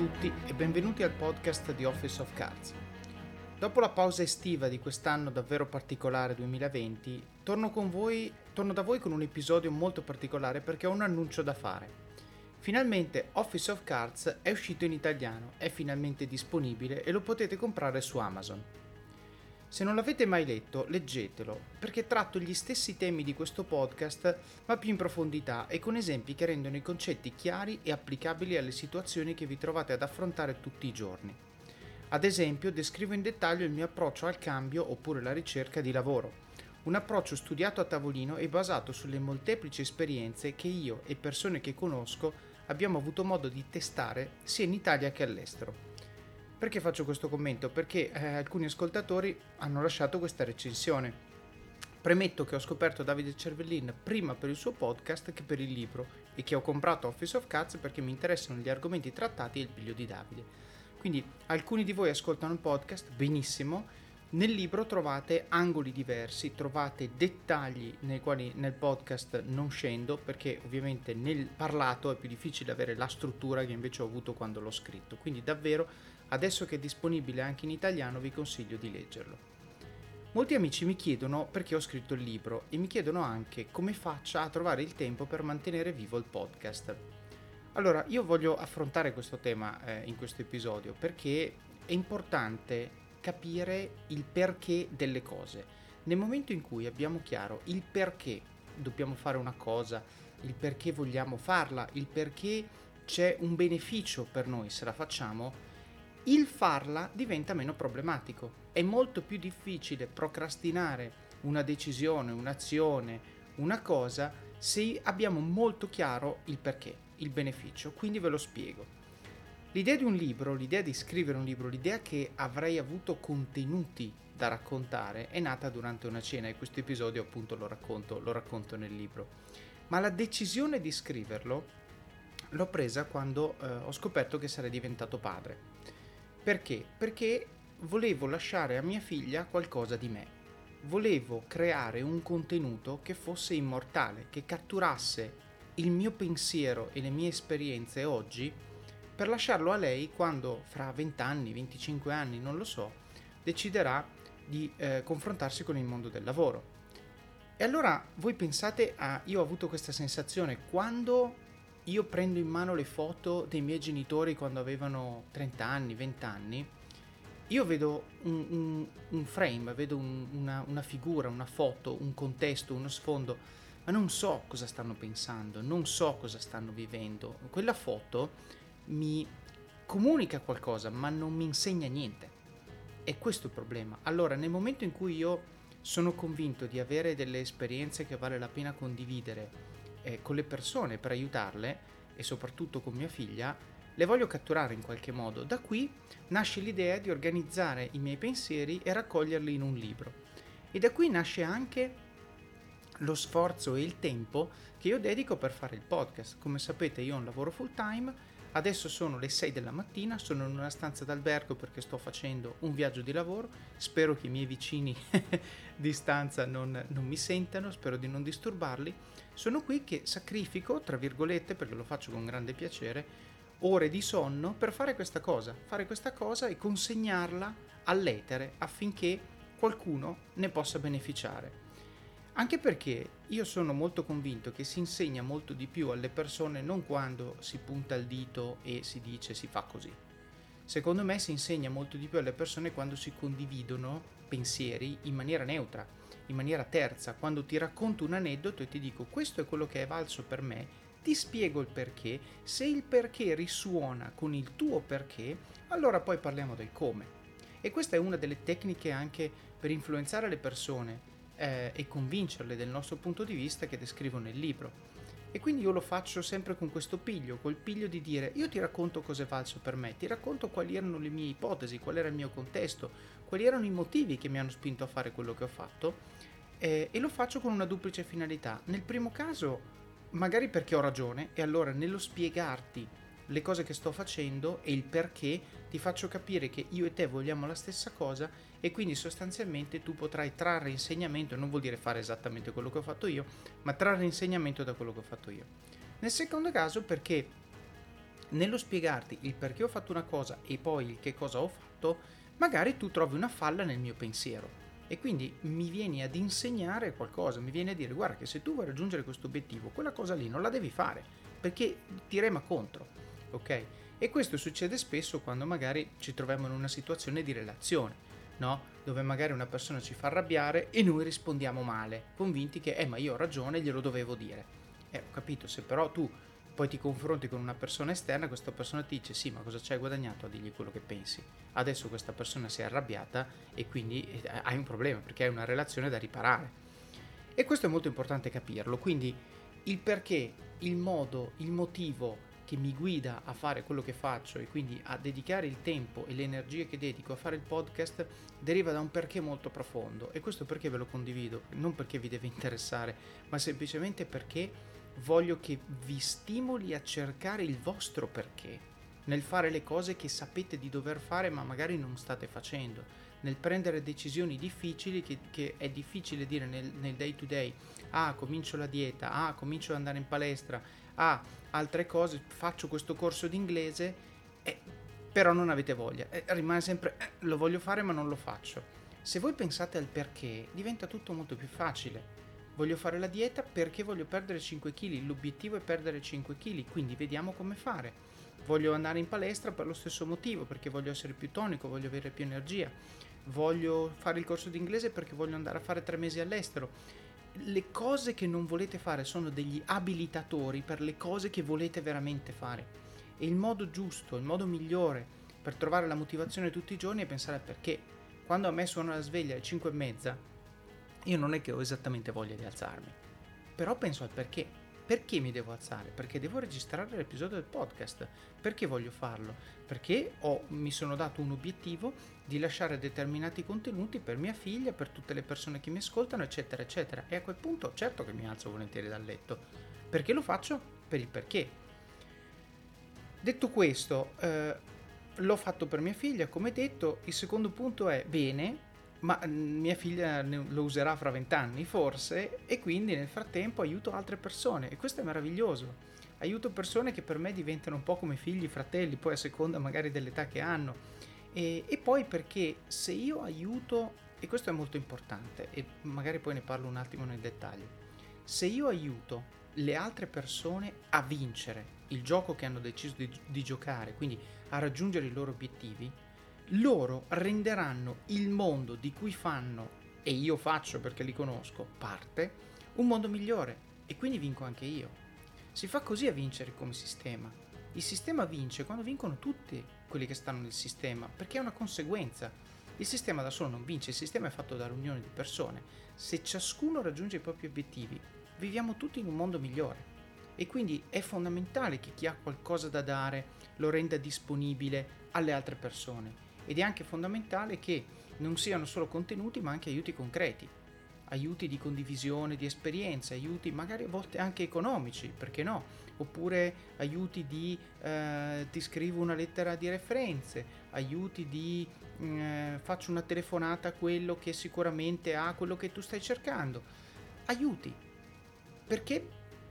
tutti e benvenuti al podcast di Office of Cards. Dopo la pausa estiva di quest'anno davvero particolare 2020, torno, voi, torno da voi con un episodio molto particolare perché ho un annuncio da fare. Finalmente Office of Cards è uscito in italiano, è finalmente disponibile e lo potete comprare su Amazon. Se non l'avete mai letto, leggetelo, perché tratto gli stessi temi di questo podcast, ma più in profondità e con esempi che rendono i concetti chiari e applicabili alle situazioni che vi trovate ad affrontare tutti i giorni. Ad esempio, descrivo in dettaglio il mio approccio al cambio oppure la ricerca di lavoro, un approccio studiato a tavolino e basato sulle molteplici esperienze che io e persone che conosco abbiamo avuto modo di testare sia in Italia che all'estero. Perché faccio questo commento? Perché eh, alcuni ascoltatori hanno lasciato questa recensione. Premetto che ho scoperto Davide Cervellin prima per il suo podcast che per il libro e che ho comprato Office of Cats perché mi interessano gli argomenti trattati e il piglio di Davide. Quindi alcuni di voi ascoltano il podcast, benissimo, nel libro trovate angoli diversi, trovate dettagli nei quali nel podcast non scendo perché ovviamente nel parlato è più difficile avere la struttura che invece ho avuto quando l'ho scritto. Quindi davvero Adesso che è disponibile anche in italiano vi consiglio di leggerlo. Molti amici mi chiedono perché ho scritto il libro e mi chiedono anche come faccia a trovare il tempo per mantenere vivo il podcast. Allora, io voglio affrontare questo tema eh, in questo episodio perché è importante capire il perché delle cose. Nel momento in cui abbiamo chiaro il perché dobbiamo fare una cosa, il perché vogliamo farla, il perché c'è un beneficio per noi se la facciamo, il farla diventa meno problematico. È molto più difficile procrastinare una decisione, un'azione, una cosa se abbiamo molto chiaro il perché, il beneficio. Quindi ve lo spiego. L'idea di un libro, l'idea di scrivere un libro, l'idea che avrei avuto contenuti da raccontare è nata durante una cena e questo episodio appunto lo racconto, lo racconto nel libro. Ma la decisione di scriverlo l'ho presa quando eh, ho scoperto che sarei diventato padre. Perché? Perché volevo lasciare a mia figlia qualcosa di me. Volevo creare un contenuto che fosse immortale, che catturasse il mio pensiero e le mie esperienze oggi per lasciarlo a lei quando fra 20 anni, 25 anni, non lo so, deciderà di eh, confrontarsi con il mondo del lavoro. E allora voi pensate a io ho avuto questa sensazione quando io prendo in mano le foto dei miei genitori quando avevano 30 anni, 20 anni, io vedo un, un, un frame, vedo un, una, una figura, una foto, un contesto, uno sfondo, ma non so cosa stanno pensando, non so cosa stanno vivendo. Quella foto mi comunica qualcosa, ma non mi insegna niente. E questo è il problema. Allora, nel momento in cui io sono convinto di avere delle esperienze che vale la pena condividere, eh, con le persone per aiutarle e soprattutto con mia figlia, le voglio catturare in qualche modo. Da qui nasce l'idea di organizzare i miei pensieri e raccoglierli in un libro. E da qui nasce anche lo sforzo e il tempo che io dedico per fare il podcast. Come sapete io ho un lavoro full time Adesso sono le 6 della mattina, sono in una stanza d'albergo perché sto facendo un viaggio di lavoro, spero che i miei vicini di stanza non, non, mi sentano, spero di non disturbarli. Sono qui che sacrifico, tra virgolette, perché lo faccio con grande piacere, ore di sonno per fare questa cosa, fare questa cosa e consegnarla all'etere affinché qualcuno ne possa beneficiare. Anche perché io sono molto convinto che si insegna molto di più alle persone non quando si punta il dito e si dice si fa così. Secondo me si insegna molto di più alle persone quando si condividono pensieri in maniera neutra, in maniera terza, quando ti racconto un aneddoto e ti dico questo è quello che è valso per me, ti spiego il perché, se il perché risuona con il tuo perché, allora poi parliamo del come. E questa è una delle tecniche anche per influenzare le persone eh, e convincerle del nostro punto di vista che descrivo nel libro. E quindi io lo faccio sempre con questo piglio, col piglio di dire io ti racconto cosa è valso per me, ti racconto quali erano le mie ipotesi, qual era il mio contesto, quali erano i motivi che mi hanno spinto a fare quello che ho fatto eh, e lo faccio con una duplice finalità. Nel primo caso magari perché ho ragione e allora nello spiegarti le cose che sto facendo e il perché ti faccio capire che io e te vogliamo la stessa cosa e quindi sostanzialmente tu potrai trarre insegnamento, non vuol dire fare esattamente quello che ho fatto io, ma trarre insegnamento da quello che ho fatto io. Nel secondo caso perché nello spiegarti il perché ho fatto una cosa e poi il che cosa ho fatto, magari tu trovi una falla nel mio pensiero e quindi mi vieni ad insegnare qualcosa, mi vieni a dire guarda che se tu vuoi raggiungere questo obiettivo, quella cosa lì non la devi fare perché ti rema contro, ok? E questo succede spesso quando magari ci troviamo in una situazione di relazione, no? Dove magari una persona ci fa arrabbiare e noi rispondiamo male, convinti che eh ma io ho ragione, glielo dovevo dire. Eh, ho capito, se però tu poi ti confronti con una persona esterna, questa persona ti dice sì, ma cosa ci hai guadagnato a dirgli quello che pensi? Adesso questa persona si è arrabbiata e quindi eh, hai un problema perché hai una relazione da riparare. E questo è molto importante capirlo, quindi il perché, il modo, il motivo che mi guida a fare quello che faccio e quindi a dedicare il tempo e le energie che dedico a fare il podcast deriva da un perché molto profondo. E questo perché ve lo condivido, non perché vi deve interessare, ma semplicemente perché voglio che vi stimoli a cercare il vostro perché, nel fare le cose che sapete di dover fare ma magari non state facendo, nel prendere decisioni difficili che, che è difficile dire nel, nel, day to day, ah comincio la dieta, ah comincio ad andare in palestra, ah altre cose, faccio questo corso d'inglese, eh, però non avete voglia, eh, rimane sempre eh, lo voglio fare ma non lo faccio. Se voi pensate al perché diventa tutto molto più facile Voglio fare la dieta perché voglio perdere 5 kg, l'obiettivo è perdere 5 kg, quindi vediamo come fare. Voglio andare in palestra per lo stesso motivo, perché voglio essere più tonico, voglio avere più energia. Voglio fare il corso di inglese perché voglio andare a fare tre mesi all'estero. Le cose che non volete fare sono degli abilitatori per le cose che volete veramente fare. E il modo giusto, il modo migliore per trovare la motivazione tutti i giorni è pensare al perché. Quando a me suona la sveglia alle 5 e mezza, io non è che ho esattamente voglia di alzarmi, però penso al perché. Perché mi devo alzare? Perché devo registrare l'episodio del podcast. Perché voglio farlo? Perché ho, mi sono dato un obiettivo di lasciare determinati contenuti per mia figlia, per tutte le persone che mi ascoltano, eccetera, eccetera. E a quel punto certo che mi alzo volentieri dal letto. Perché lo faccio? Per il perché. Detto questo, eh, l'ho fatto per mia figlia, come detto. Il secondo punto è bene, ma mm, mia figlia lo userà fra vent'anni forse e quindi nel frattempo aiuto altre persone e questo è meraviglioso. Aiuto persone che per me diventano un po' come figli, fratelli, poi a seconda magari dell'età che hanno. E, e poi perché se io aiuto, e questo è molto importante, e magari poi ne parlo un attimo nel dettaglio, se io aiuto le altre persone a vincere il gioco che hanno deciso di, di giocare, quindi a raggiungere i loro obiettivi, loro renderanno il mondo di cui fanno, e io faccio perché li conosco, parte, un mondo migliore e quindi vinco anche io. Si fa così a vincere come sistema. Il sistema vince quando vincono tutti quelli che stanno nel sistema, perché è una conseguenza. Il sistema da solo non vince, il sistema è fatto da riunioni di persone. Se ciascuno raggiunge i propri obiettivi, viviamo tutti in un mondo migliore. E quindi è fondamentale che chi ha qualcosa da dare lo renda disponibile alle altre persone ed è anche fondamentale che non siano solo contenuti ma anche aiuti concreti, aiuti di condivisione di esperienze, aiuti magari a volte anche economici, perché no? Oppure aiuti di eh, ti scrivo una lettera di referenze, aiuti di mm, eh, faccio una telefonata a quello che sicuramente ha quello che tu stai cercando. Aiuti, perché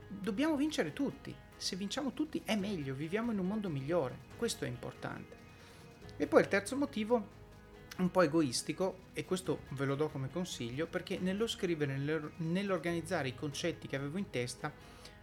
dobbiamo vincere tutti. Se vinciamo tutti è meglio, viviamo in un mondo migliore. Questo è importante. E poi il terzo motivo, un po' egoistico, e questo ve lo do come consiglio, perché nello scrivere, nell'organizzare i concetti che avevo in testa,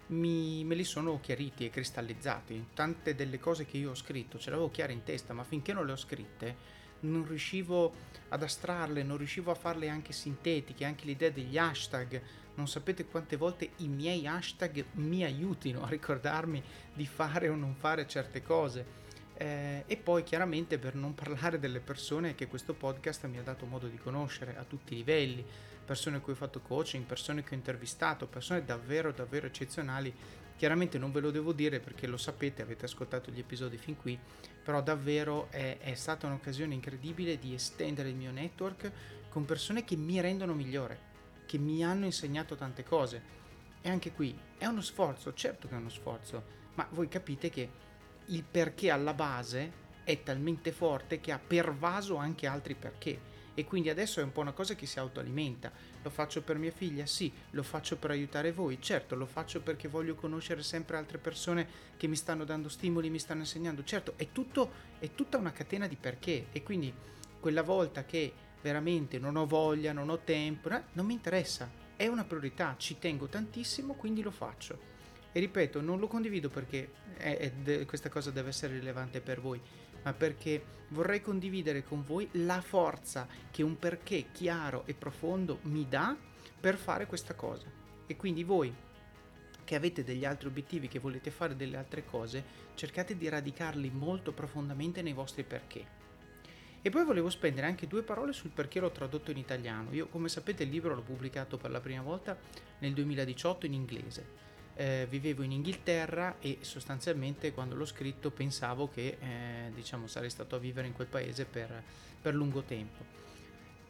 mi, me li sono chiariti e cristallizzati. Tante delle cose che io ho scritto ce le avevo chiare in testa, ma finché non le ho scritte non riuscivo ad astrarle, non riuscivo a farle anche sintetiche, anche l'idea degli hashtag. Non sapete quante volte i miei hashtag mi aiutino a ricordarmi di fare o non fare certe cose eh, e poi chiaramente per non parlare delle persone che questo podcast mi ha dato modo di conoscere a tutti i livelli, persone cui ho fatto coaching, persone che ho intervistato, persone davvero davvero eccezionali. Chiaramente non ve lo devo dire perché lo sapete, avete ascoltato gli episodi fin qui, però davvero è, è stata un'occasione incredibile di estendere il mio network con persone che mi rendono migliore, che mi hanno insegnato tante cose. E anche qui è uno sforzo, certo che è uno sforzo, ma voi capite che il perché alla base è talmente forte che ha pervaso anche altri perché e quindi adesso è un po' una cosa che si autoalimenta. Lo faccio per mia figlia? Sì. Lo faccio per aiutare voi? Certo. Lo faccio perché voglio conoscere sempre altre persone che mi stanno dando stimoli, mi stanno insegnando? Certo, è, tutto, è tutta una catena di perché e quindi quella volta che veramente non ho voglia, non ho tempo, non mi interessa, è una priorità, ci tengo tantissimo, quindi lo faccio. E ripeto, non lo condivido perché è, è de- questa cosa deve essere rilevante per voi, ma perché vorrei condividere con voi la forza che un perché chiaro e profondo mi dà per fare questa cosa. E quindi voi che avete degli altri obiettivi, che volete fare delle altre cose, cercate di radicarli molto profondamente nei vostri perché. E poi volevo spendere anche due parole sul perché l'ho tradotto in italiano. Io, come sapete, il libro l'ho pubblicato per la prima volta nel 2018 in inglese. Eh, vivevo in Inghilterra e sostanzialmente quando l'ho scritto pensavo che eh, diciamo, sarei stato a vivere in quel paese per, per lungo tempo.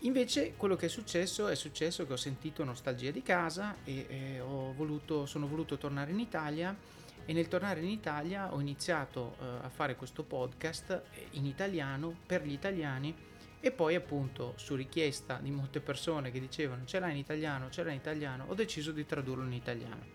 Invece quello che è successo è successo che ho sentito nostalgia di casa e eh, voluto, sono voluto tornare in Italia e nel tornare in Italia ho iniziato eh, a fare questo podcast in italiano per gli italiani e poi appunto su richiesta di molte persone che dicevano ce l'hai in italiano, ce l'hai in italiano, ho deciso di tradurlo in italiano.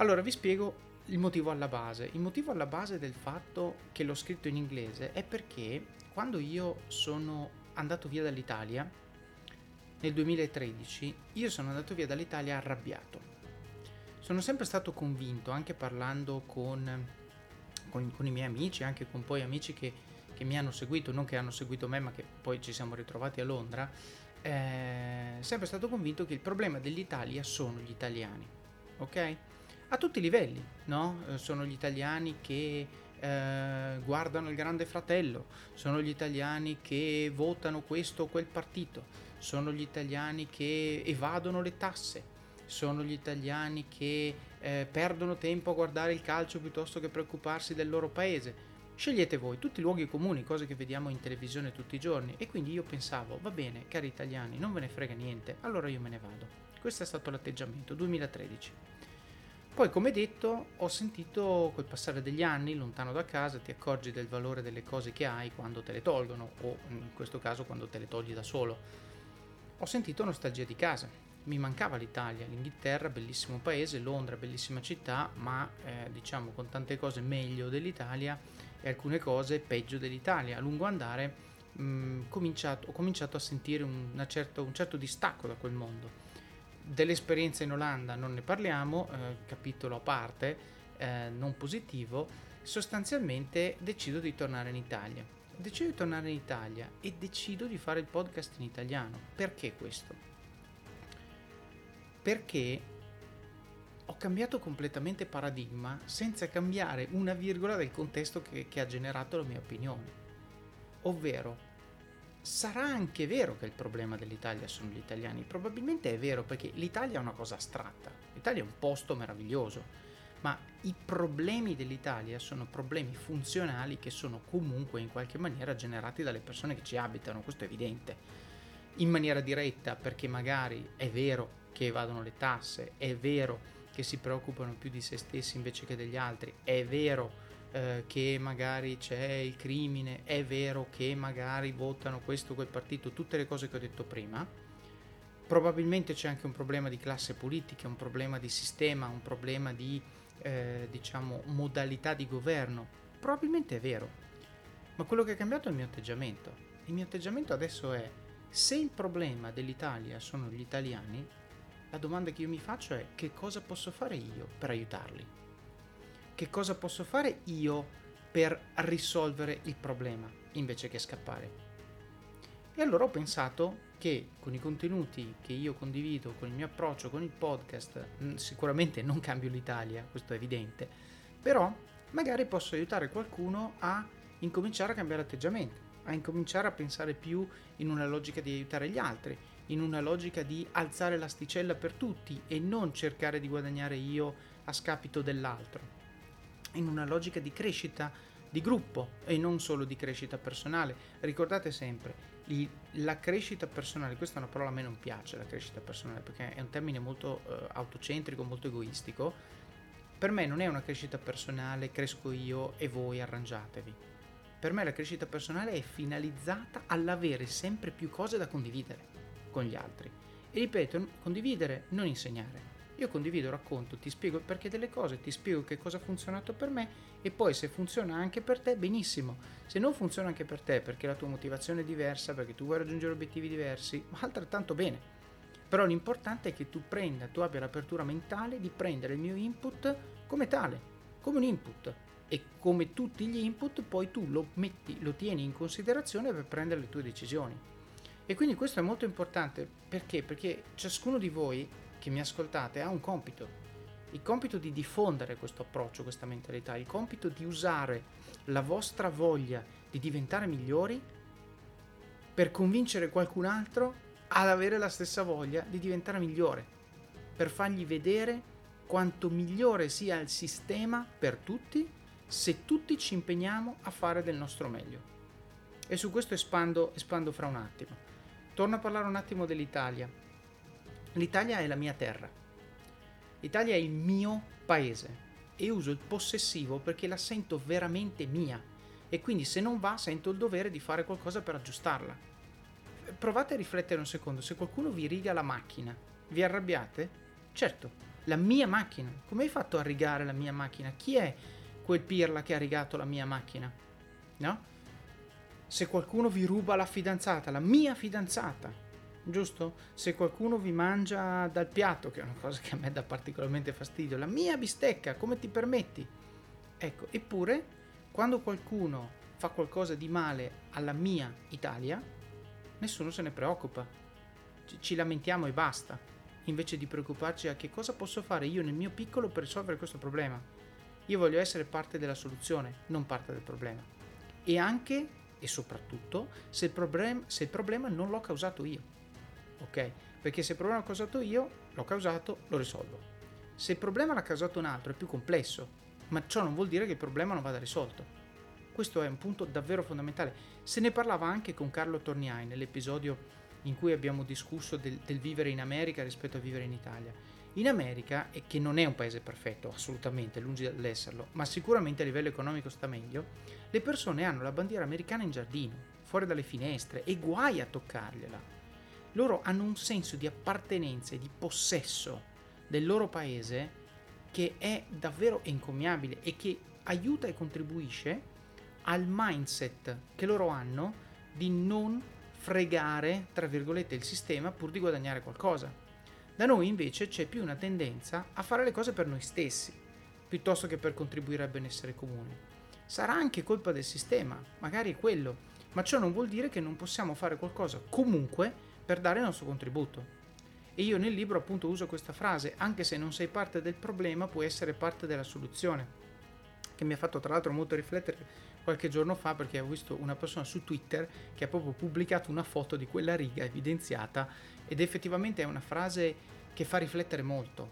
Allora vi spiego il motivo alla base. Il motivo alla base del fatto che l'ho scritto in inglese è perché quando io sono andato via dall'Italia nel 2013, io sono andato via dall'Italia arrabbiato. Sono sempre stato convinto, anche parlando con, con, con i miei amici, anche con poi amici che, che, mi hanno seguito, non che hanno seguito me, ma che poi ci siamo ritrovati a Londra, eh, sempre stato convinto che il problema dell'Italia sono gli italiani. Ok? A tutti i livelli, no? Eh, sono gli italiani che eh, guardano il Grande Fratello, sono gli italiani che votano questo o quel partito, sono gli italiani che evadono le tasse, sono gli italiani che eh, perdono tempo a guardare il calcio piuttosto che preoccuparsi del loro paese. Scegliete voi, tutti i luoghi comuni, cose che vediamo in televisione tutti i giorni. E quindi io pensavo, va bene, cari italiani, non ve ne frega niente, allora io me ne vado. Questo è stato l'atteggiamento 2013. Poi, come detto, ho sentito col passare degli anni, lontano da casa, ti accorgi del valore delle cose che hai quando te le tolgono, o in questo caso quando te le togli da solo. Ho sentito nostalgia di casa. Mi mancava l'Italia, l'Inghilterra, bellissimo paese, Londra, bellissima città, ma eh, diciamo con tante cose meglio dell'Italia e alcune cose peggio dell'Italia. A lungo andare mh, cominciato, ho cominciato a sentire un, certo, un certo distacco da quel mondo dell'esperienza in Olanda non ne parliamo, eh, capitolo a parte, eh, non positivo, sostanzialmente decido di tornare in Italia. Decido di tornare in Italia e decido di fare il podcast in italiano. Perché questo? Perché ho cambiato completamente paradigma senza cambiare una virgola del contesto che, che ha generato la mia opinione. Ovvero, Sarà anche vero che il problema dell'Italia sono gli italiani, probabilmente è vero perché l'Italia è una cosa astratta, l'Italia è un posto meraviglioso, ma i problemi dell'Italia sono problemi funzionali che sono comunque in qualche maniera generati dalle persone che ci abitano, questo è evidente. In maniera diretta perché magari è vero che evadono le tasse, è vero che si preoccupano più di se stessi invece che degli altri, è vero eh, che magari c'è il crimine, è vero che magari votano questo o quel partito, tutte le cose che ho detto prima. Probabilmente c'è anche un problema di classe politica, un problema di sistema, un problema di eh, diciamo modalità di governo. Probabilmente è vero, ma quello che è cambiato è il mio atteggiamento. Il mio atteggiamento adesso è se il problema dell'Italia sono gli italiani, la domanda che io mi faccio è che cosa posso fare io per aiutarli? Che cosa posso fare io per risolvere il problema invece che scappare? E allora ho pensato che con i contenuti che io condivido, con il mio approccio, con il podcast, mm, sicuramente non cambio l'Italia, questo è evidente, però magari posso aiutare qualcuno a incominciare a cambiare atteggiamento a incominciare a pensare più in una logica di aiutare gli altri, in una logica di alzare l'asticella per tutti e non cercare di guadagnare io a scapito dell'altro, in una logica di crescita di gruppo e non solo di crescita personale. Ricordate sempre, la crescita personale, questa è una parola a me non piace, la crescita personale, perché è un termine molto eh, autocentrico, molto egoistico. Per me non è una crescita personale, cresco io e voi arrangiatevi per me la crescita personale è finalizzata all'avere sempre più cose da condividere con gli altri. E ripeto, condividere, non insegnare. Io condivido, racconto, ti spiego il perché delle cose, ti spiego che cosa ha funzionato per me e poi se funziona anche per te, benissimo. Se non funziona anche per te perché la tua motivazione è diversa, perché tu vuoi raggiungere obiettivi diversi, altrettanto bene. Però l'importante è che tu prenda, tu abbia l'apertura mentale di prendere il mio input come tale, come un input e come tutti gli input poi tu lo metti, lo tieni in considerazione per prendere le tue decisioni. E quindi questo è molto importante perché? Perché ciascuno di voi che mi ascoltate ha un compito, il compito di diffondere questo approccio, questa mentalità, il compito di usare la vostra voglia di diventare migliori per convincere qualcun altro ad avere la stessa voglia di diventare migliore, per fargli vedere quanto migliore sia il sistema per tutti se tutti ci impegniamo a fare del nostro meglio. E su questo espando, espando fra un attimo. Torno a parlare un attimo dell'Italia. L'Italia è la mia terra. L'Italia è il mio paese e uso il possessivo perché la sento veramente mia e quindi se non va sento il dovere di fare qualcosa per aggiustarla. Provate a riflettere un secondo, se qualcuno vi riga la macchina, vi arrabbiate? Certo, la mia macchina. Come hai fatto a rigare la mia macchina? Chi è quel pirla che ha rigato la mia macchina, no? Se qualcuno vi ruba la fidanzata, la mia fidanzata, giusto? Se qualcuno vi mangia dal piatto, che è una cosa che a me dà particolarmente fastidio, la mia bistecca, come ti permetti? Ecco, eppure, quando qualcuno fa qualcosa di male alla mia Italia, nessuno se ne preoccupa. Ci, lamentiamo e basta, invece di preoccuparci a che cosa posso fare io nel mio piccolo per risolvere questo problema. Io voglio essere parte della soluzione, non parte del problema. E anche e soprattutto se il, problem- se il problema non l'ho causato io. Ok? Perché se il problema l'ho causato io, l'ho causato, lo risolvo. Se il problema l'ha causato un altro è più complesso, ma ciò non vuol dire che il problema non vada risolto. Questo è un punto davvero fondamentale. Se ne parlava anche con Carlo Torniai nell'episodio in cui abbiamo discusso del, del vivere in America rispetto a vivere in Italia. In America, e che non è un paese perfetto, assolutamente, lungi dall'esserlo, ma sicuramente a livello economico sta meglio, le persone hanno la bandiera americana in giardino, fuori dalle finestre, e guai a toccargliela. Loro hanno un senso di appartenenza e di possesso del loro paese che è davvero encomiabile e che aiuta e contribuisce al mindset che loro hanno di non fregare, tra virgolette, il sistema pur di guadagnare qualcosa. Da noi invece c'è più una tendenza a fare le cose per noi stessi, piuttosto che per contribuire al benessere comune. Sarà anche colpa del sistema, magari è quello, ma ciò non vuol dire che non possiamo fare qualcosa comunque per dare il nostro contributo. E io nel libro appunto uso questa frase, anche se non sei parte del problema, puoi essere parte della soluzione, che mi ha fatto tra l'altro molto riflettere qualche giorno fa perché ho visto una persona su Twitter che ha proprio pubblicato una foto di quella riga evidenziata ed effettivamente è una frase che fa riflettere molto,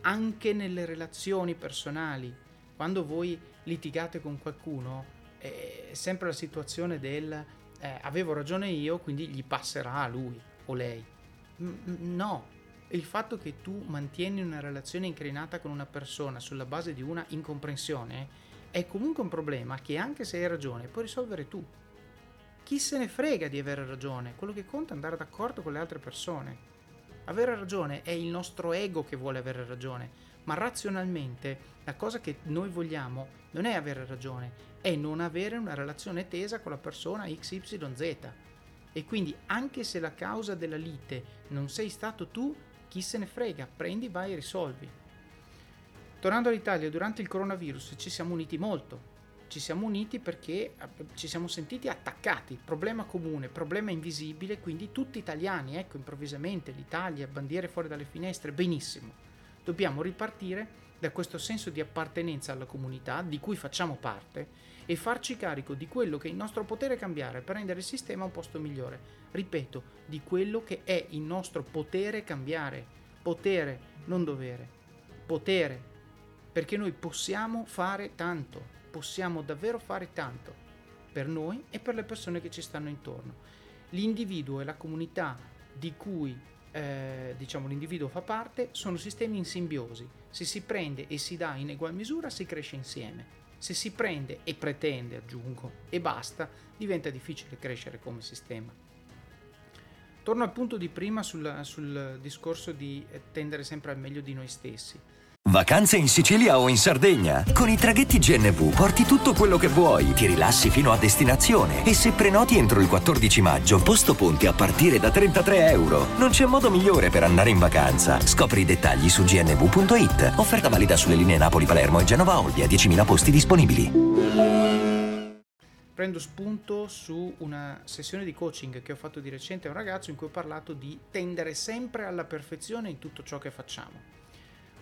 anche nelle relazioni personali. Quando voi litigate con qualcuno, è sempre la situazione del eh, avevo ragione io, quindi gli passerà a lui o lei. no, il fatto che tu mantieni una relazione incrinata con una persona sulla base di una incomprensione è comunque un problema che anche se hai ragione puoi risolvere tu. Chi se ne frega di avere ragione? Quello che conta è andare d'accordo con le altre persone. Avere ragione è il nostro ego che vuole avere ragione, ma razionalmente la cosa che noi vogliamo non è avere ragione, è non avere una relazione tesa con la persona XYZ. E quindi anche se la causa della lite non sei stato tu, chi se ne frega, prendi, vai e risolvi. Tornando all'Italia, durante il coronavirus ci siamo uniti molto. Ci siamo uniti perché eh, ci siamo sentiti attaccati, problema comune, problema invisibile, quindi tutti italiani, ecco improvvisamente l'Italia, bandiere fuori dalle finestre, benissimo. Dobbiamo ripartire da questo senso di appartenenza alla comunità di cui facciamo parte e farci carico di quello che è il nostro potere cambiare per rendere il sistema un posto migliore. Ripeto, di quello che è il nostro potere cambiare. Potere, non dovere. Potere, perché noi possiamo fare tanto, possiamo davvero fare tanto per noi e per le persone che ci stanno intorno. L'individuo e la comunità di cui eh, diciamo, l'individuo fa parte sono sistemi in simbiosi. Se si prende e si dà in egual misura si cresce insieme. Se si prende e pretende, aggiungo, e basta, diventa difficile crescere come sistema. Torno al punto di prima sul, sul discorso di tendere sempre al meglio di noi stessi. Vacanze in Sicilia o in Sardegna? Con i traghetti GNV porti tutto quello che vuoi, ti rilassi fino a destinazione e se prenoti entro il 14 maggio, posto ponti a partire da 33 euro. Non c'è modo migliore per andare in vacanza. Scopri i dettagli su gnv.it. Offerta valida sulle linee Napoli-Palermo e Genova-Olbia, 10.000 posti disponibili. Prendo spunto su una sessione di coaching che ho fatto di recente a un ragazzo in cui ho parlato di tendere sempre alla perfezione in tutto ciò che facciamo.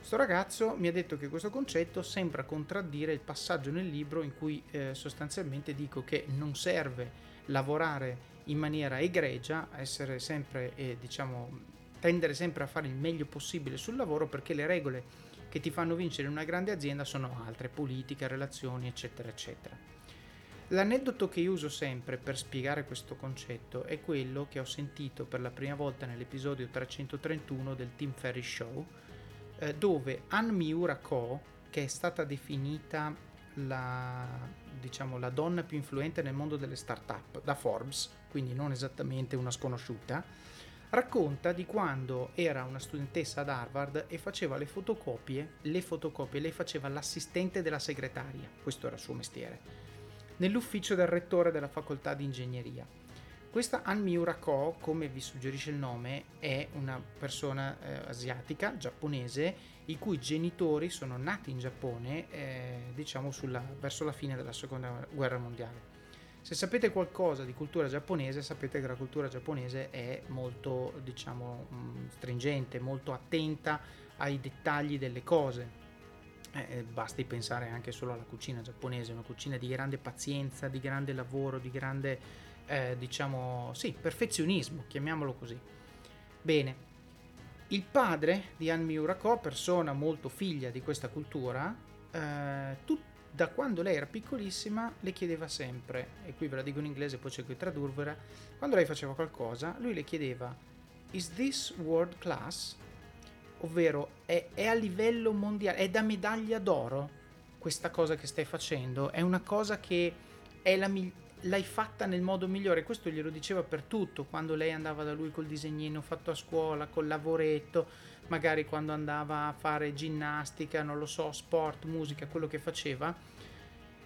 Questo ragazzo mi ha detto che questo concetto sembra contraddire il passaggio nel libro in cui eh, sostanzialmente dico che non serve lavorare in maniera egregia, essere sempre, eh, diciamo, tendere sempre a fare il meglio possibile sul lavoro perché le regole che ti fanno vincere in una grande azienda sono altre, politica, relazioni, eccetera, eccetera. L'aneddoto che uso sempre per spiegare questo concetto è quello che ho sentito per la prima volta nell'episodio 331 del Tim Ferry Show, eh, dove Anne Miura Ko, che è stata definita la, diciamo, la donna più influente nel mondo delle start-up da Forbes, quindi non esattamente una sconosciuta, racconta di quando era una studentessa ad Harvard e faceva le fotocopie, le fotocopie, lei faceva l'assistente della segretaria, questo era il suo mestiere, nell'ufficio del rettore della facoltà di ingegneria questa Anmiura Ko, come vi suggerisce il nome, è una persona eh, asiatica, giapponese, i cui genitori sono nati in Giappone, eh, diciamo sulla, verso la fine della seconda guerra mondiale. Se sapete qualcosa di cultura giapponese, sapete che la cultura giapponese è molto, diciamo, mm, stringente, molto attenta ai dettagli delle cose. Eh, basti pensare anche solo alla cucina giapponese, una cucina di grande pazienza, di grande lavoro, di grande eh, diciamo, sì, perfezionismo, chiamiamolo così. Bene, il padre di Anne Miurako, persona molto figlia di questa cultura, eh, tut, da quando lei era piccolissima le chiedeva sempre, e qui ve la dico in inglese, poi cerco di tradurvela, quando lei faceva qualcosa, lui le chiedeva, is this world class? Ovvero, è, è a livello mondiale, è da medaglia d'oro questa cosa che stai facendo? È una cosa che è la migliore l'hai fatta nel modo migliore. Questo glielo diceva per tutto, quando lei andava da lui col disegnino fatto a scuola, col lavoretto, magari quando andava a fare ginnastica, non lo so, sport, musica, quello che faceva.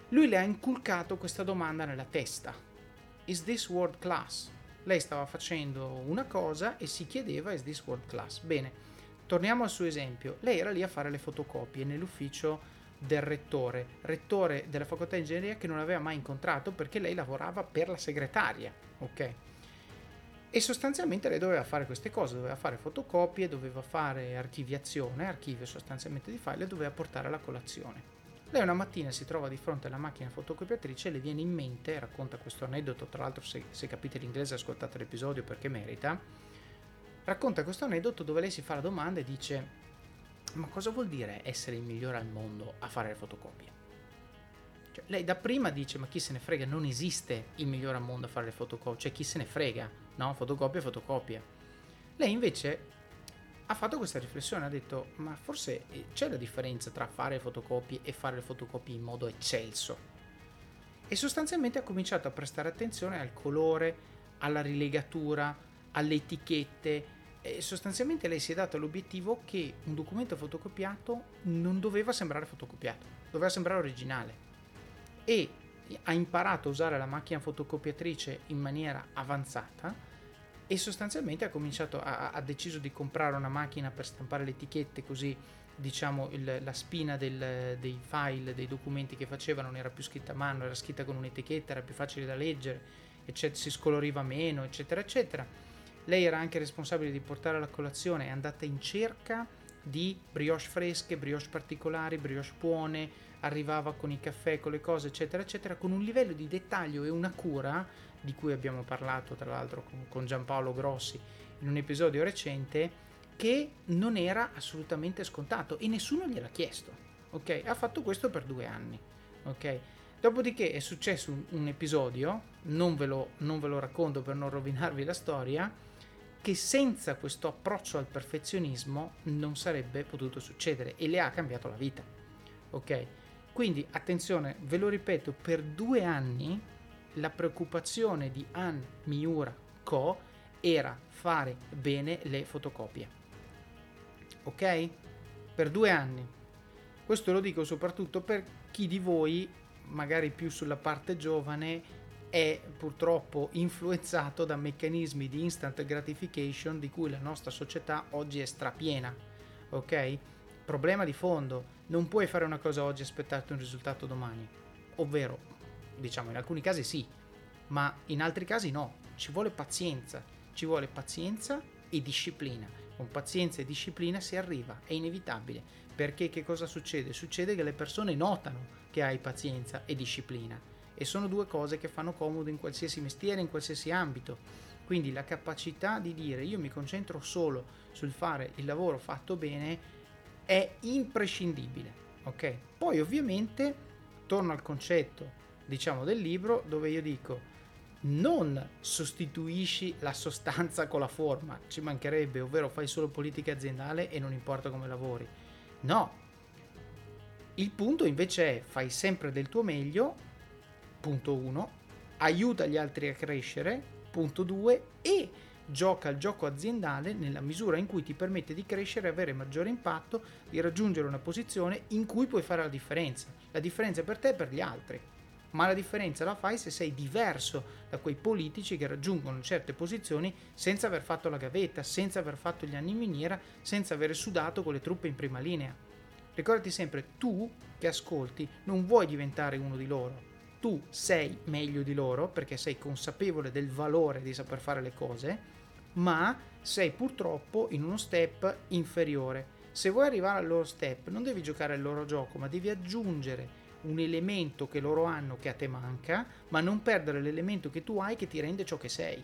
Lui le ha inculcato questa domanda nella testa. Is this world class? Lei stava facendo una cosa e si chiedeva is this world class? Bene, torniamo al suo esempio. Lei era lì a fare le fotocopie nell'ufficio del rettore, rettore della facoltà di ingegneria che non aveva mai incontrato perché lei lavorava per la segretaria, ok? E sostanzialmente lei doveva fare queste cose, doveva fare fotocopie, doveva fare archiviazione, archivio sostanzialmente di file e doveva portare la colazione. Lei una mattina si trova di fronte alla macchina fotocopiatrice e le viene in mente, racconta questo aneddoto, tra l'altro se, se capite l'inglese ascoltate l'episodio perché merita, racconta questo aneddoto dove lei si fa la domanda e dice ma cosa vuol dire essere il migliore al mondo a fare le fotocopie? Cioè, lei da prima dice, ma chi se ne frega, non esiste il migliore al mondo a fare le fotocopie, cioè chi se ne frega, no? Fotocopia, fotocopia. Lei invece ha fatto questa riflessione, ha detto ma forse eh, c'è la differenza tra fare fotocopie e fare le fotocopie in modo eccelso. E sostanzialmente ha cominciato a prestare attenzione al colore, alla rilegatura, alle etichette, sostanzialmente lei si è data l'obiettivo che un documento fotocopiato non doveva sembrare fotocopiato, doveva sembrare originale. E ha imparato a usare la macchina fotocopiatrice in maniera avanzata e sostanzialmente ha cominciato a, ha deciso di comprare una macchina per stampare le etichette così diciamo il, la spina del, dei file, dei documenti che faceva non era più scritta a mano, era scritta con un'etichetta, era più facile da leggere, eccetera, si scoloriva meno, eccetera, eccetera. Lei era anche responsabile di portare alla colazione, è andata in cerca di brioche fresche, brioche particolari, brioche buone, arrivava con i caffè, con le cose, eccetera, eccetera, con un livello di dettaglio e una cura di cui abbiamo parlato tra l'altro con, con Giampaolo Grossi in un episodio recente, che non era assolutamente scontato e nessuno gliel'ha chiesto. Ok? Ha fatto questo per due anni. Ok? Dopodiché è successo un, un episodio, non ve, lo, non ve lo racconto per non rovinarvi la storia, che senza questo approccio al perfezionismo non sarebbe potuto succedere e le ha cambiato la vita. Ok? Quindi attenzione, ve lo ripeto, per due anni la preoccupazione di Anne Miura Co era fare bene le fotocopie. Ok? Per due anni. Questo lo dico soprattutto per chi di voi, magari più sulla parte giovane, è purtroppo influenzato da meccanismi di instant gratification di cui la nostra società oggi è strapiena. Ok? Problema di fondo, non puoi fare una cosa oggi e aspettarti un risultato domani. Ovvero, diciamo in alcuni casi sì, ma in altri casi no. Ci vuole pazienza, ci vuole pazienza e disciplina. Con pazienza e disciplina si arriva, è inevitabile. Perché che cosa succede? Succede che le persone notano che hai pazienza e disciplina e sono due cose che fanno comodo in qualsiasi mestiere, in qualsiasi ambito. Quindi la capacità di dire io mi concentro solo sul fare il lavoro fatto bene è imprescindibile. Ok? Poi ovviamente torno al concetto, diciamo, del libro dove io dico non sostituisci la sostanza con la forma, ci mancherebbe, ovvero fai solo politica aziendale e non importa come lavori. No. Il punto invece è fai sempre del tuo meglio, punto 1, aiuta gli altri a crescere, punto 2 e gioca il gioco aziendale nella misura in cui ti permette di crescere, avere maggiore impatto, di raggiungere una posizione in cui puoi fare la differenza. La differenza per te e per gli altri. Ma la differenza la fai se sei diverso da quei politici che raggiungono certe posizioni senza aver fatto la gavetta, senza aver fatto gli anni in miniera, senza aver sudato con le truppe in prima linea. Ricordati sempre, tu che ascolti non vuoi diventare uno di loro, tu sei meglio di loro perché sei consapevole del valore di saper fare le cose ma sei purtroppo in uno step inferiore. Se vuoi arrivare al loro step, non devi giocare il loro gioco, ma devi aggiungere un elemento che loro hanno che a te manca, ma non perdere l'elemento che tu hai che ti rende ciò che sei.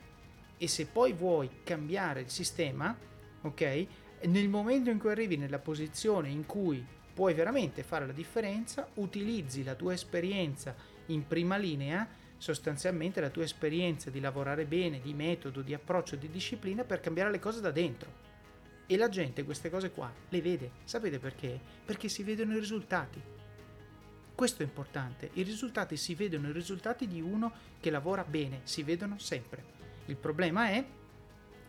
E se poi vuoi cambiare il sistema, ok? Nel momento in cui arrivi nella posizione in cui puoi veramente fare la differenza, utilizzi la tua esperienza in prima linea sostanzialmente la tua esperienza di lavorare bene, di metodo, di approccio, di disciplina per cambiare le cose da dentro. E la gente queste cose qua le vede. Sapete perché? Perché si vedono i risultati. Questo è importante. I risultati si vedono, i risultati di uno che lavora bene, si vedono sempre. Il problema è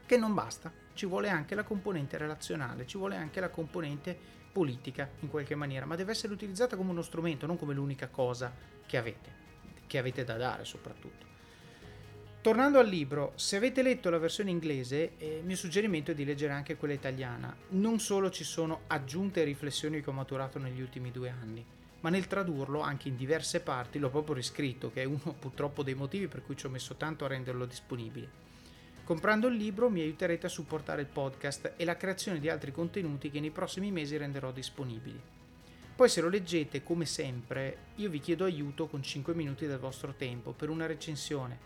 che non basta, ci vuole anche la componente relazionale, ci vuole anche la componente politica in qualche maniera, ma deve essere utilizzata come uno strumento, non come l'unica cosa che avete che avete da dare soprattutto. Tornando al libro, se avete letto la versione inglese, eh, il mio suggerimento è di leggere anche quella italiana. Non solo ci sono aggiunte riflessioni che ho maturato negli ultimi due anni, ma nel tradurlo anche in diverse parti l'ho proprio riscritto, che è uno purtroppo dei motivi per cui ci ho messo tanto a renderlo disponibile. Comprando il libro mi aiuterete a supportare il podcast e la creazione di altri contenuti che nei prossimi mesi renderò disponibili. Poi se lo leggete, come sempre, io vi chiedo aiuto con 5 minuti del vostro tempo per una recensione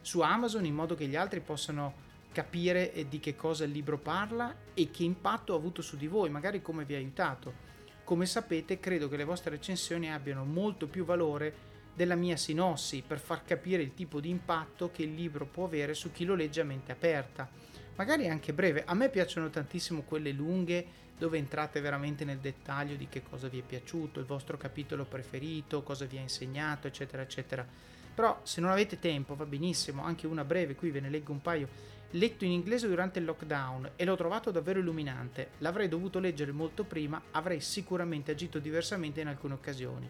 su Amazon in modo che gli altri possano capire eh, di che cosa il libro parla e che impatto ha avuto su di voi, magari come vi ha aiutato. Come sapete, credo che le vostre recensioni abbiano molto più valore della mia sinossi per far capire il tipo di impatto che il libro può avere su chi lo legge a mente aperta magari anche breve. A me piacciono tantissimo quelle lunghe dove entrate veramente nel dettaglio di che cosa vi è piaciuto, il vostro capitolo preferito, cosa vi ha insegnato, eccetera, eccetera. Però se non avete tempo va benissimo, anche una breve, qui ve ne leggo un paio. Letto in inglese durante il lockdown e l'ho trovato davvero illuminante. L'avrei dovuto leggere molto prima, avrei sicuramente agito diversamente in alcune occasioni.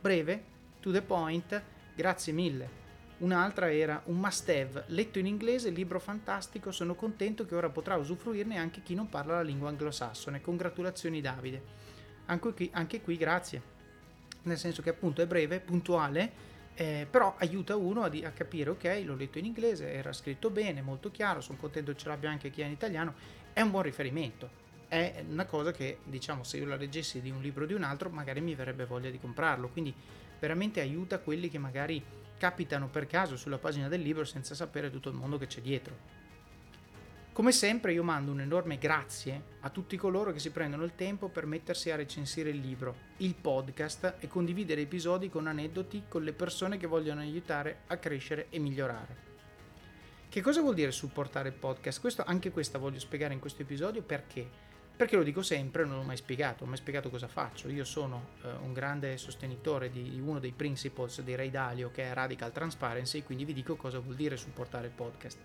Breve, to the point, grazie mille. Un'altra era un must have, letto in inglese, libro fantastico, sono contento che ora potrà usufruirne anche chi non parla la lingua anglosassone. Congratulazioni Davide. Anche qui, anche qui grazie. Nel senso che appunto è breve, puntuale, eh, però aiuta uno a, di- a, capire, ok, l'ho letto in inglese, era scritto bene, molto chiaro, sono contento che ce l'abbia anche chi è in italiano, è un buon riferimento. È una cosa che, diciamo, se io la leggessi di un libro o di un altro, magari mi verrebbe voglia di comprarlo. Quindi veramente aiuta quelli che magari capitano per caso sulla pagina del libro senza sapere tutto il mondo che c'è dietro. Come sempre io mando un enorme grazie a tutti coloro che si prendono il tempo per mettersi a recensire il libro, il podcast e condividere episodi con aneddoti con le persone che vogliono aiutare a crescere e migliorare. Che cosa vuol dire supportare il podcast? Questo, anche questa voglio spiegare in questo episodio perché perché lo dico sempre, non l'ho mai spiegato, non ho mai spiegato cosa faccio. Io sono eh, un grande sostenitore di uno dei principles di Ray Dalio che è Radical Transparency, quindi vi dico cosa vuol dire supportare il podcast.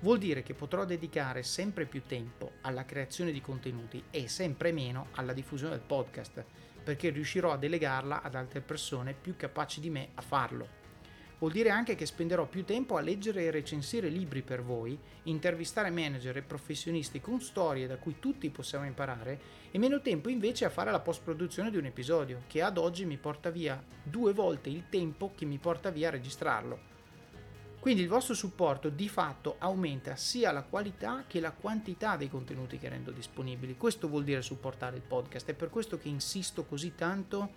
Vuol dire che potrò dedicare sempre più tempo alla creazione di contenuti e sempre meno alla diffusione del podcast, perché riuscirò a delegarla ad altre persone più capaci di me a farlo. Vuol dire anche che spenderò più tempo a leggere e recensire libri per voi, intervistare manager e professionisti con storie da cui tutti possiamo imparare e meno tempo invece a fare la post-produzione di un episodio, che ad oggi mi porta via due volte il tempo che mi porta via a registrarlo. Quindi il vostro supporto di fatto aumenta sia la qualità che la quantità dei contenuti che rendo disponibili. Questo vuol dire supportare il podcast, è per questo che insisto così tanto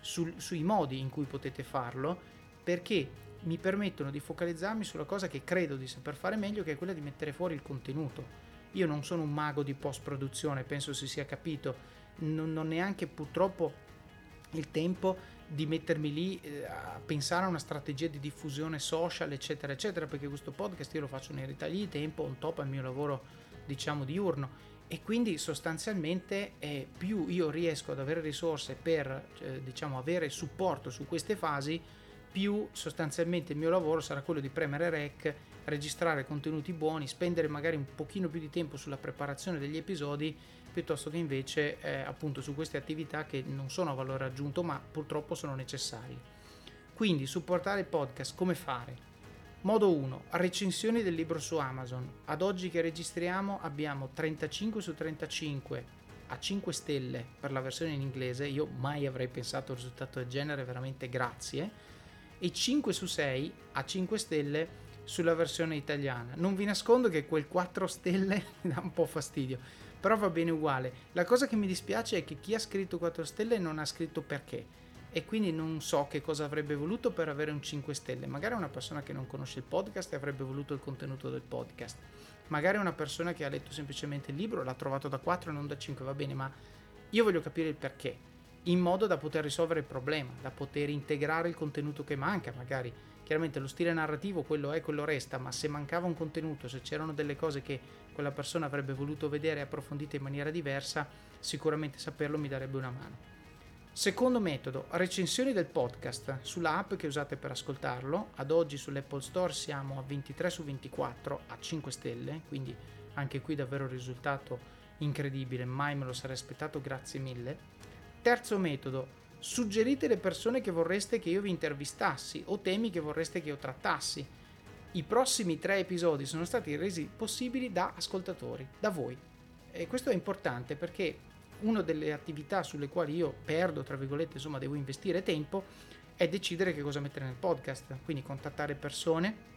sul, sui modi in cui potete farlo perché mi permettono di focalizzarmi sulla cosa che credo di saper fare meglio, che è quella di mettere fuori il contenuto. Io non sono un mago di post produzione, penso si sia capito, non ho neanche purtroppo il tempo di mettermi lì eh, a pensare a una strategia di diffusione social, eccetera, eccetera, perché questo podcast io lo faccio nei ritagli di tempo, on top al mio lavoro, diciamo, diurno. E quindi sostanzialmente eh, più io riesco ad avere risorse per, eh, diciamo, avere supporto su queste fasi, più sostanzialmente il mio lavoro sarà quello di premere rec, registrare contenuti buoni, spendere magari un pochino più di tempo sulla preparazione degli episodi piuttosto che invece eh, appunto su queste attività che non sono a valore aggiunto ma purtroppo sono necessarie. Quindi supportare il podcast come fare? Modo 1. Recensioni del libro su Amazon. Ad oggi che registriamo abbiamo 35 su 35 a 5 stelle per la versione in inglese, io mai avrei pensato a un risultato del genere, veramente grazie e 5 su 6 a 5 stelle sulla versione italiana. Non vi nascondo che quel 4 stelle mi dà un po' fastidio, però va bene uguale. La cosa che mi dispiace è che chi ha scritto 4 stelle non ha scritto perché e quindi non so che cosa avrebbe voluto per avere un 5 stelle. Magari una persona che non conosce il podcast e avrebbe voluto il contenuto del podcast. Magari una persona che ha letto semplicemente il libro, l'ha trovato da 4 e non da 5, va bene, ma io voglio capire il perché in modo da poter risolvere il problema, da poter integrare il contenuto che manca, magari. Chiaramente lo stile narrativo quello è, quello resta, ma se mancava un contenuto, se c'erano delle cose che quella persona avrebbe voluto vedere approfondite in maniera diversa, sicuramente saperlo mi darebbe una mano. Secondo metodo, recensioni del podcast sulla app che usate per ascoltarlo. Ad oggi sull'Apple Store siamo a 23 su 24 a 5 stelle, quindi anche qui davvero risultato incredibile, mai me lo sarei aspettato, grazie mille. Terzo metodo, suggerite le persone che vorreste che io vi intervistassi o temi che vorreste che io trattassi. I prossimi tre episodi sono stati resi possibili da ascoltatori, da voi. E questo è importante perché una delle attività sulle quali io perdo, tra virgolette, insomma, devo investire tempo, è decidere che cosa mettere nel podcast. Quindi contattare persone.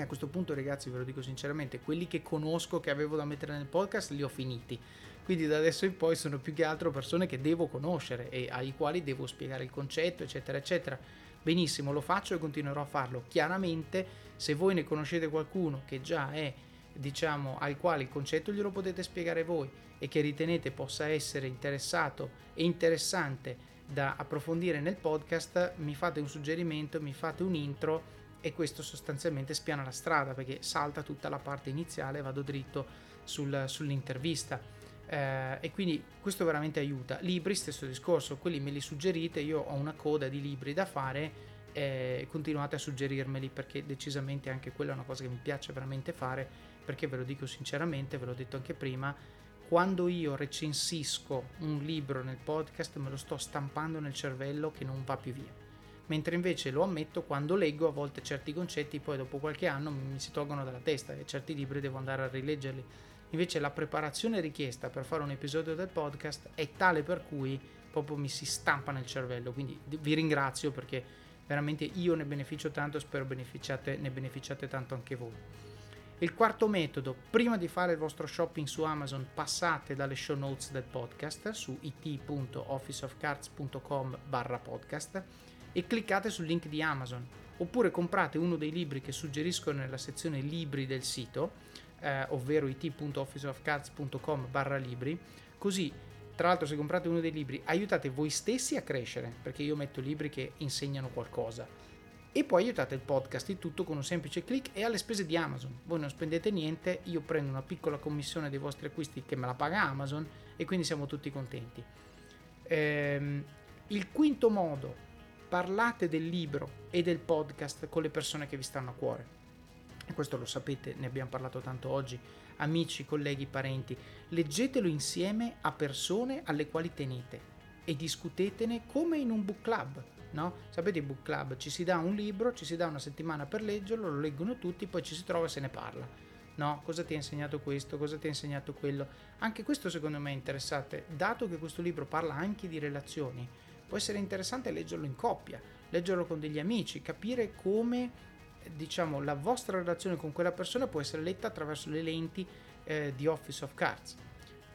E a questo punto, ragazzi, ve lo dico sinceramente, quelli che conosco che avevo da mettere nel podcast li ho finiti quindi da adesso in poi sono più che altro persone che devo conoscere e ai quali devo spiegare il concetto, eccetera, eccetera. Benissimo, lo faccio e continuerò a farlo. Chiaramente, se voi ne conoscete qualcuno che già è, diciamo, al quale il concetto glielo potete spiegare voi e che ritenete possa essere interessato e interessante da approfondire nel podcast, mi fate un suggerimento, mi fate un intro e questo sostanzialmente spiana la strada perché salta tutta la parte iniziale e vado dritto sul, sull'intervista. Eh, e quindi questo veramente aiuta. Libri, stesso discorso, quelli me li suggerite, io ho una coda di libri da fare e continuate a suggerirmeli perché decisamente anche quella è una cosa che mi piace veramente fare perché ve lo dico sinceramente, ve l'ho detto anche prima, quando io recensisco un libro nel podcast me lo sto stampando nel cervello che non va più via. Mentre invece lo ammetto, quando leggo a volte certi concetti poi dopo qualche anno mi si tolgono dalla testa e certi libri devo andare a rileggerli. Invece la preparazione richiesta per fare un episodio del podcast è tale per cui proprio mi si stampa nel cervello. Quindi vi ringrazio perché veramente io ne beneficio tanto, spero beneficiate, ne beneficiate tanto anche voi. Il quarto metodo, prima di fare il vostro shopping su Amazon, passate dalle show notes del podcast su it.officeofcards.com barra e cliccate sul link di Amazon oppure comprate uno dei libri che suggerisco nella sezione libri del sito eh, ovvero it.officeofcards.com barra libri così tra l'altro se comprate uno dei libri aiutate voi stessi a crescere perché io metto libri che insegnano qualcosa e poi aiutate il podcast il tutto con un semplice clic e alle spese di Amazon. Voi non spendete niente, io prendo una piccola commissione dei vostri acquisti che me la paga Amazon e quindi siamo tutti contenti. Ehm, il quinto modo, parlate del libro e del podcast con le persone che vi stanno a cuore. E questo lo sapete, ne abbiamo parlato tanto oggi. Amici, colleghi, parenti, leggetelo insieme a persone alle quali tenete e discutetene come in un book club no? Sapete i book club, ci si dà un libro, ci si dà una settimana per leggerlo, lo leggono tutti, poi ci si trova e se ne parla. No, cosa ti ha insegnato questo, cosa ti ha insegnato quello? Anche questo secondo me è interessante, dato che questo libro parla anche di relazioni, può essere interessante leggerlo in coppia, leggerlo con degli amici, capire come diciamo la vostra relazione con quella persona può essere letta attraverso le lenti eh, di Office of Cards.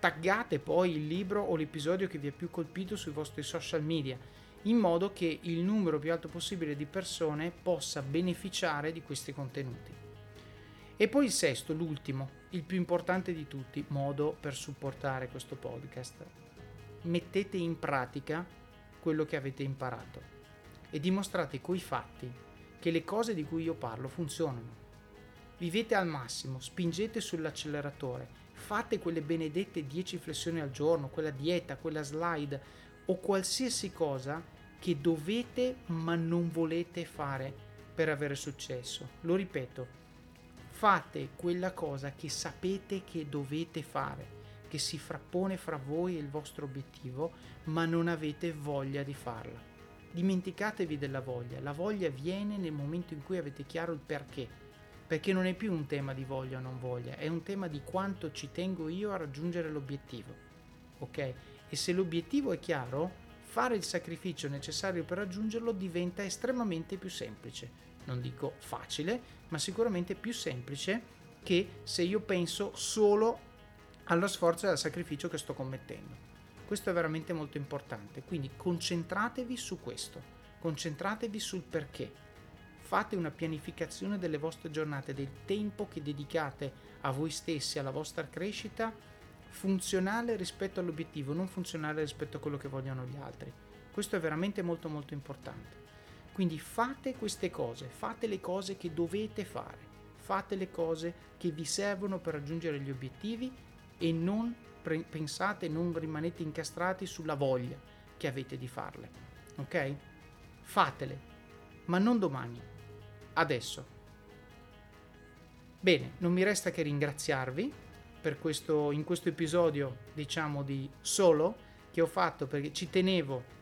Taggate poi il libro o l'episodio che vi ha più colpito sui vostri social media in modo che il numero più alto possibile di persone possa beneficiare di questi contenuti. E poi il sesto, l'ultimo, il più importante di tutti, modo per supportare questo podcast. Mettete in pratica quello che avete imparato e dimostrate coi fatti che le cose di cui io parlo funzionano. Vivete al massimo, spingete sull'acceleratore, fate quelle benedette 10 flessioni al giorno, quella dieta, quella slide o qualsiasi cosa che dovete ma non volete fare per avere successo. Lo ripeto, fate quella cosa che sapete che dovete fare, che si frappone fra voi e il vostro obiettivo, ma non avete voglia di farla. Dimenticatevi della voglia, la voglia viene nel momento in cui avete chiaro il perché, perché non è più un tema di voglia o non voglia, è un tema di quanto ci tengo io a raggiungere l'obiettivo. Ok? E se l'obiettivo è chiaro, fare il sacrificio necessario per raggiungerlo diventa estremamente più semplice. Non dico facile, ma sicuramente più semplice che se io penso solo allo sforzo e al sacrificio che sto commettendo. Questo è veramente molto importante, quindi concentratevi su questo, concentratevi sul perché. Fate una pianificazione delle vostre giornate, del tempo che dedicate a voi stessi, alla vostra crescita funzionale rispetto all'obiettivo, non funzionale rispetto a quello che vogliono gli altri. Questo è veramente molto molto importante. Quindi fate queste cose, fate le cose che dovete fare, fate le cose che vi servono per raggiungere gli obiettivi e non pre- pensate, non rimanete incastrati sulla voglia che avete di farle. Ok? Fatele, ma non domani, adesso. Bene, non mi resta che ringraziarvi per questo, in questo episodio, diciamo, di solo che ho fatto perché ci tenevo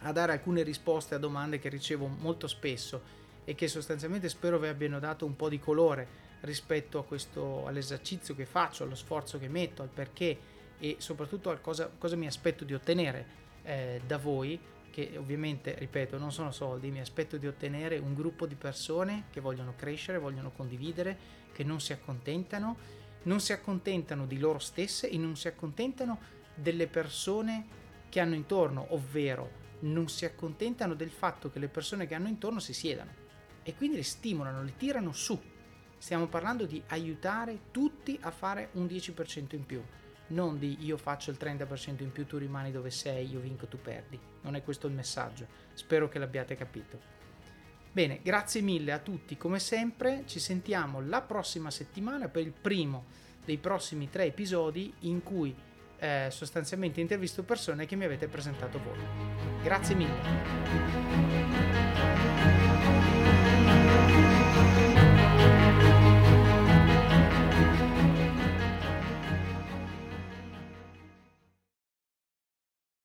a dare alcune risposte a domande che ricevo molto spesso e che sostanzialmente spero vi abbiano dato un po' di colore rispetto questo, all'esercizio che faccio, allo sforzo che metto, al perché e soprattutto a cosa, cosa mi aspetto di ottenere eh, da voi che ovviamente, ripeto, non sono soldi, mi aspetto di ottenere un gruppo di persone che vogliono crescere, vogliono condividere, che non si accontentano non si accontentano di loro stesse e non si accontentano delle persone che hanno intorno, ovvero non si accontentano del fatto che le persone che hanno intorno si siedano e quindi le stimolano, le tirano su. Stiamo parlando di aiutare tutti a fare un 10% in più, non di io faccio il 30% in più, tu rimani dove sei, io vinco, tu perdi. Non è questo il messaggio. Spero che l'abbiate capito. Bene, grazie mille a tutti come sempre, ci sentiamo la prossima settimana per il primo dei prossimi tre episodi in cui eh, sostanzialmente intervisto persone che mi avete presentato voi. Grazie mille.